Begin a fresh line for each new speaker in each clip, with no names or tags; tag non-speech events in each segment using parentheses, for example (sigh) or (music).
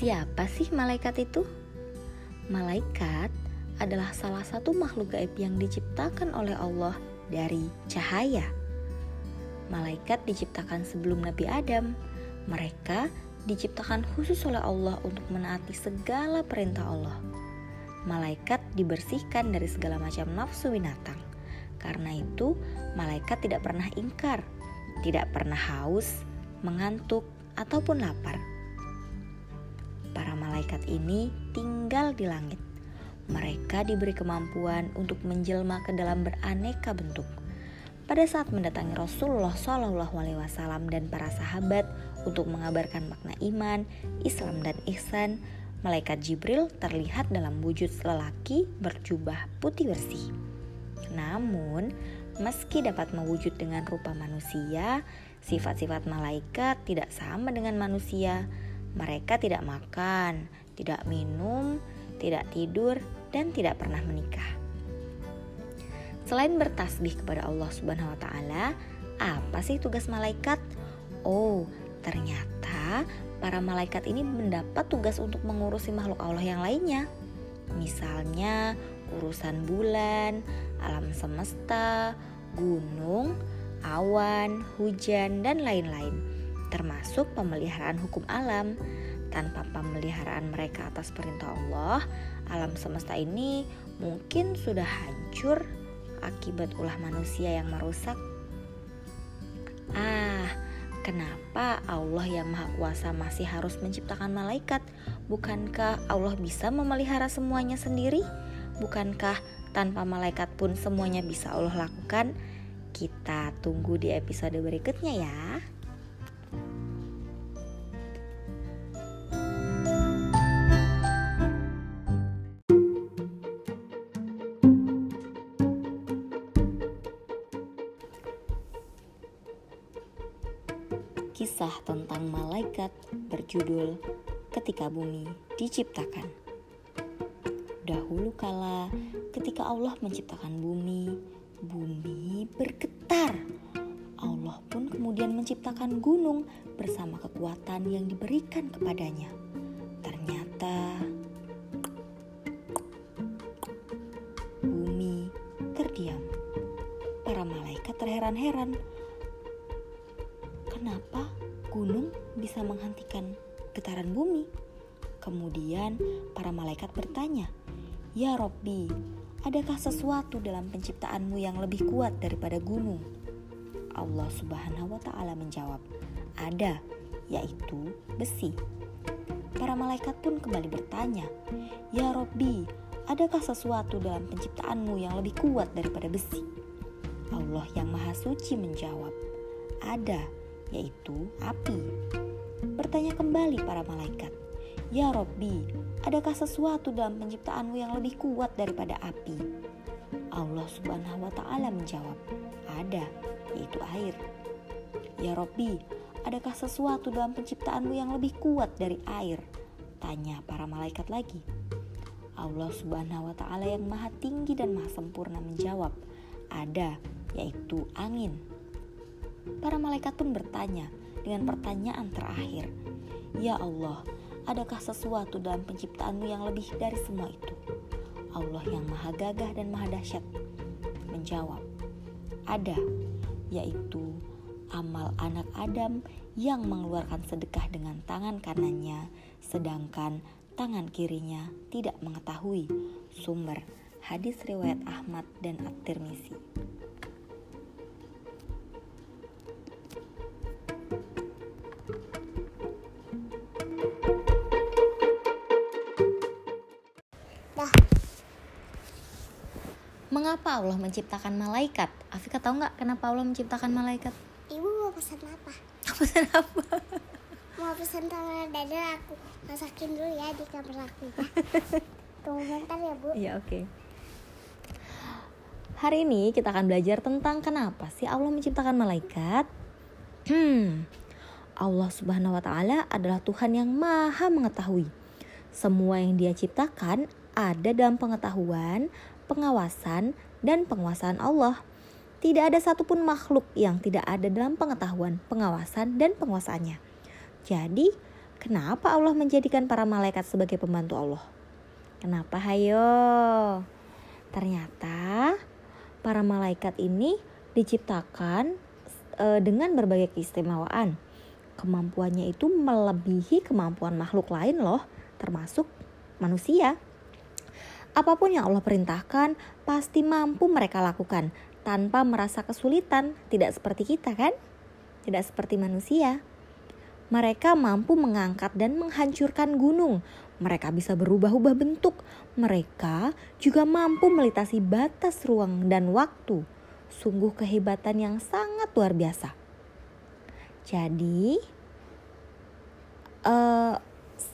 Siapa sih malaikat itu? Malaikat adalah salah satu makhluk gaib yang diciptakan oleh Allah dari cahaya. Malaikat diciptakan sebelum Nabi Adam. Mereka diciptakan khusus oleh Allah untuk menaati segala perintah Allah. Malaikat dibersihkan dari segala macam nafsu binatang. Karena itu, malaikat tidak pernah ingkar, tidak pernah haus, mengantuk, ataupun lapar malaikat ini tinggal di langit. Mereka diberi kemampuan untuk menjelma ke dalam beraneka bentuk. Pada saat mendatangi Rasulullah Shallallahu Alaihi Wasallam dan para sahabat untuk mengabarkan makna iman, Islam dan ihsan, malaikat Jibril terlihat dalam wujud lelaki berjubah putih bersih. Namun, meski dapat mewujud dengan rupa manusia, sifat-sifat malaikat tidak sama dengan manusia mereka tidak makan, tidak minum, tidak tidur, dan tidak pernah menikah. Selain bertasbih kepada Allah Subhanahu wa taala, apa sih tugas malaikat? Oh, ternyata para malaikat ini mendapat tugas untuk mengurusi makhluk Allah yang lainnya. Misalnya urusan bulan, alam semesta, gunung, awan, hujan, dan lain-lain termasuk pemeliharaan hukum alam. Tanpa pemeliharaan mereka atas perintah Allah, alam semesta ini mungkin sudah hancur akibat ulah manusia yang merusak. Ah, kenapa Allah yang Maha Kuasa masih harus menciptakan malaikat? Bukankah Allah bisa memelihara semuanya sendiri? Bukankah tanpa malaikat pun semuanya bisa Allah lakukan? Kita tunggu di episode berikutnya ya. Kisah tentang malaikat berjudul Ketika Bumi Diciptakan. Dahulu kala, ketika Allah menciptakan bumi, bumi bergetar. Allah pun kemudian menciptakan gunung bersama kekuatan yang diberikan kepadanya. Ternyata bumi terdiam. Para malaikat terheran-heran kenapa gunung bisa menghentikan getaran bumi? Kemudian para malaikat bertanya, Ya Robbi, adakah sesuatu dalam penciptaanmu yang lebih kuat daripada gunung? Allah subhanahu wa ta'ala menjawab, Ada, yaitu besi. Para malaikat pun kembali bertanya, Ya Robbi, adakah sesuatu dalam penciptaanmu yang lebih kuat daripada besi? Allah yang maha suci menjawab, Ada, yaitu api. Bertanya kembali para malaikat, Ya Robbi, adakah sesuatu dalam penciptaanmu yang lebih kuat daripada api? Allah subhanahu wa ta'ala menjawab, ada, yaitu air. Ya Robbi, adakah sesuatu dalam penciptaanmu yang lebih kuat dari air? Tanya para malaikat lagi. Allah subhanahu wa ta'ala yang maha tinggi dan maha sempurna menjawab, ada, yaitu angin. Para malaikat pun bertanya dengan pertanyaan terakhir, "Ya Allah, adakah sesuatu dalam penciptaanmu yang lebih dari semua itu?" Allah yang maha gagah dan maha dahsyat menjawab, "Ada, yaitu amal anak Adam yang mengeluarkan sedekah dengan tangan kanannya, sedangkan tangan kirinya tidak mengetahui." Sumber hadis riwayat Ahmad dan At-Tirmizi. Mengapa Allah menciptakan malaikat? Afika tahu nggak kenapa Allah menciptakan malaikat?
Ibu mau pesan apa?
pesan apa? (laughs)
Mau pesan telur dadar aku masakin dulu ya di kamar aku. (laughs) Tunggu bentar ya bu.
Iya oke. Okay. Hari ini kita akan belajar tentang kenapa sih Allah menciptakan malaikat. Hmm, Allah Subhanahu wa Ta'ala adalah Tuhan yang Maha Mengetahui. Semua yang Dia ciptakan ada dalam pengetahuan, pengawasan, dan penguasaan Allah. Tidak ada satupun makhluk yang tidak ada dalam pengetahuan, pengawasan, dan penguasaannya. Jadi, kenapa Allah menjadikan para malaikat sebagai pembantu Allah? Kenapa hayo? Ternyata para malaikat ini diciptakan e, dengan berbagai keistimewaan. Kemampuannya itu melebihi kemampuan makhluk lain loh, termasuk manusia. Apa pun yang Allah perintahkan, pasti mampu mereka lakukan tanpa merasa kesulitan, tidak seperti kita kan? Tidak seperti manusia. Mereka mampu mengangkat dan menghancurkan gunung. Mereka bisa berubah-ubah bentuk. Mereka juga mampu melintasi batas ruang dan waktu. Sungguh kehebatan yang sangat luar biasa. Jadi, uh,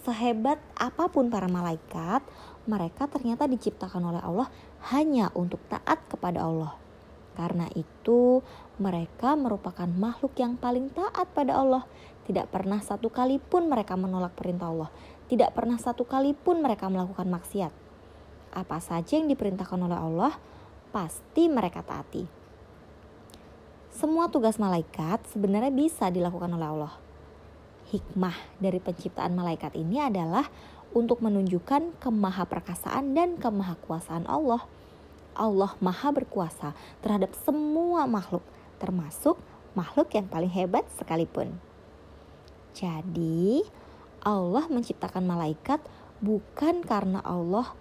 sehebat apa pun para malaikat, mereka ternyata diciptakan oleh Allah hanya untuk taat kepada Allah. Karena itu, mereka merupakan makhluk yang paling taat pada Allah tidak pernah satu kali pun mereka menolak perintah Allah. Tidak pernah satu kali pun mereka melakukan maksiat. Apa saja yang diperintahkan oleh Allah, pasti mereka taati. Semua tugas malaikat sebenarnya bisa dilakukan oleh Allah. Hikmah dari penciptaan malaikat ini adalah untuk menunjukkan kemahaperkasaan dan kemahakuasaan Allah. Allah maha berkuasa terhadap semua makhluk, termasuk makhluk yang paling hebat sekalipun. Jadi, Allah menciptakan malaikat bukan karena Allah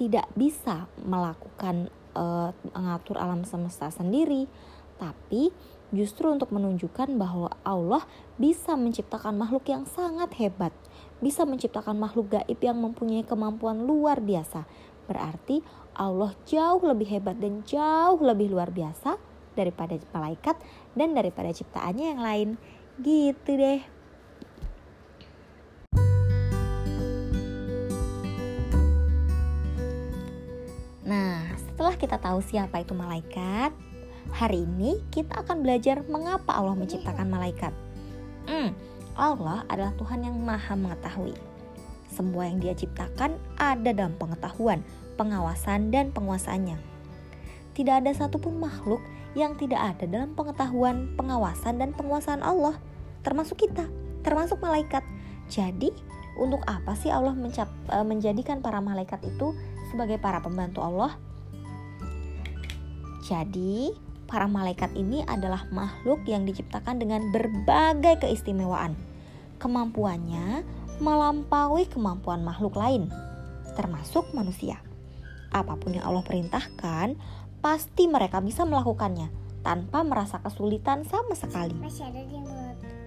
tidak bisa melakukan uh, mengatur alam semesta sendiri, tapi justru untuk menunjukkan bahwa Allah bisa menciptakan makhluk yang sangat hebat, bisa menciptakan makhluk gaib yang mempunyai kemampuan luar biasa. Berarti Allah jauh lebih hebat dan jauh lebih luar biasa daripada malaikat dan daripada ciptaannya yang lain. Gitu deh. Setelah kita tahu siapa itu malaikat, hari ini kita akan belajar mengapa Allah menciptakan malaikat. Hmm, Allah adalah Tuhan yang maha mengetahui. Semua yang dia ciptakan ada dalam pengetahuan, pengawasan, dan penguasaannya. Tidak ada satupun makhluk yang tidak ada dalam pengetahuan, pengawasan, dan penguasaan Allah, termasuk kita, termasuk malaikat. Jadi, untuk apa sih Allah mencap, eh, menjadikan para malaikat itu sebagai para pembantu Allah? Jadi, para malaikat ini adalah makhluk yang diciptakan dengan berbagai keistimewaan. Kemampuannya melampaui kemampuan makhluk lain, termasuk manusia. Apa pun yang Allah perintahkan, pasti mereka bisa melakukannya tanpa merasa kesulitan sama sekali.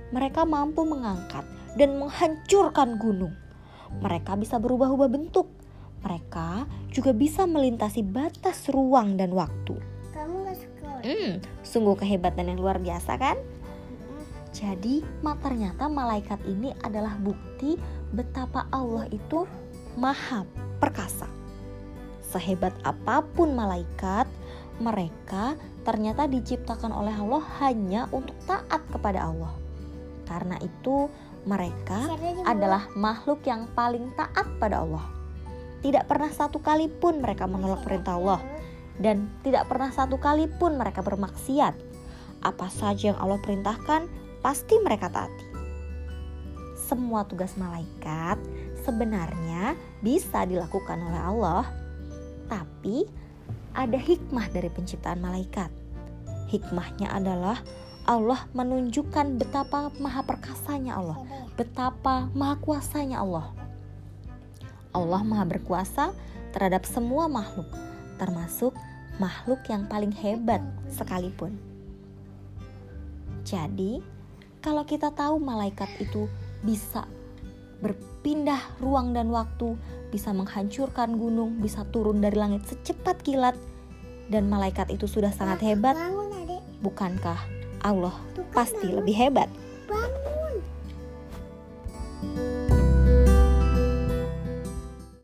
Mereka mampu mengangkat dan menghancurkan gunung. Mereka bisa berubah-ubah bentuk. Mereka juga bisa melintasi batas ruang dan waktu. Hmm, sungguh kehebatan yang luar biasa kan? Jadi, ternyata malaikat ini adalah bukti betapa Allah itu maha perkasa. Sehebat apa pun malaikat, mereka ternyata diciptakan oleh Allah hanya untuk taat kepada Allah. Karena itu, mereka adalah makhluk yang paling taat pada Allah. Tidak pernah satu kali pun mereka menolak perintah Allah dan tidak pernah satu kali pun mereka bermaksiat. Apa saja yang Allah perintahkan, pasti mereka taati. Semua tugas malaikat sebenarnya bisa dilakukan oleh Allah, tapi ada hikmah dari penciptaan malaikat. Hikmahnya adalah Allah menunjukkan betapa maha perkasanya Allah, betapa maha kuasanya Allah. Allah maha berkuasa terhadap semua makhluk, termasuk makhluk yang paling hebat sekalipun. Jadi, kalau kita tahu malaikat itu bisa berpindah ruang dan waktu, bisa menghancurkan gunung, bisa turun dari langit secepat kilat, dan malaikat itu sudah sangat hebat, bukankah Allah pasti lebih hebat?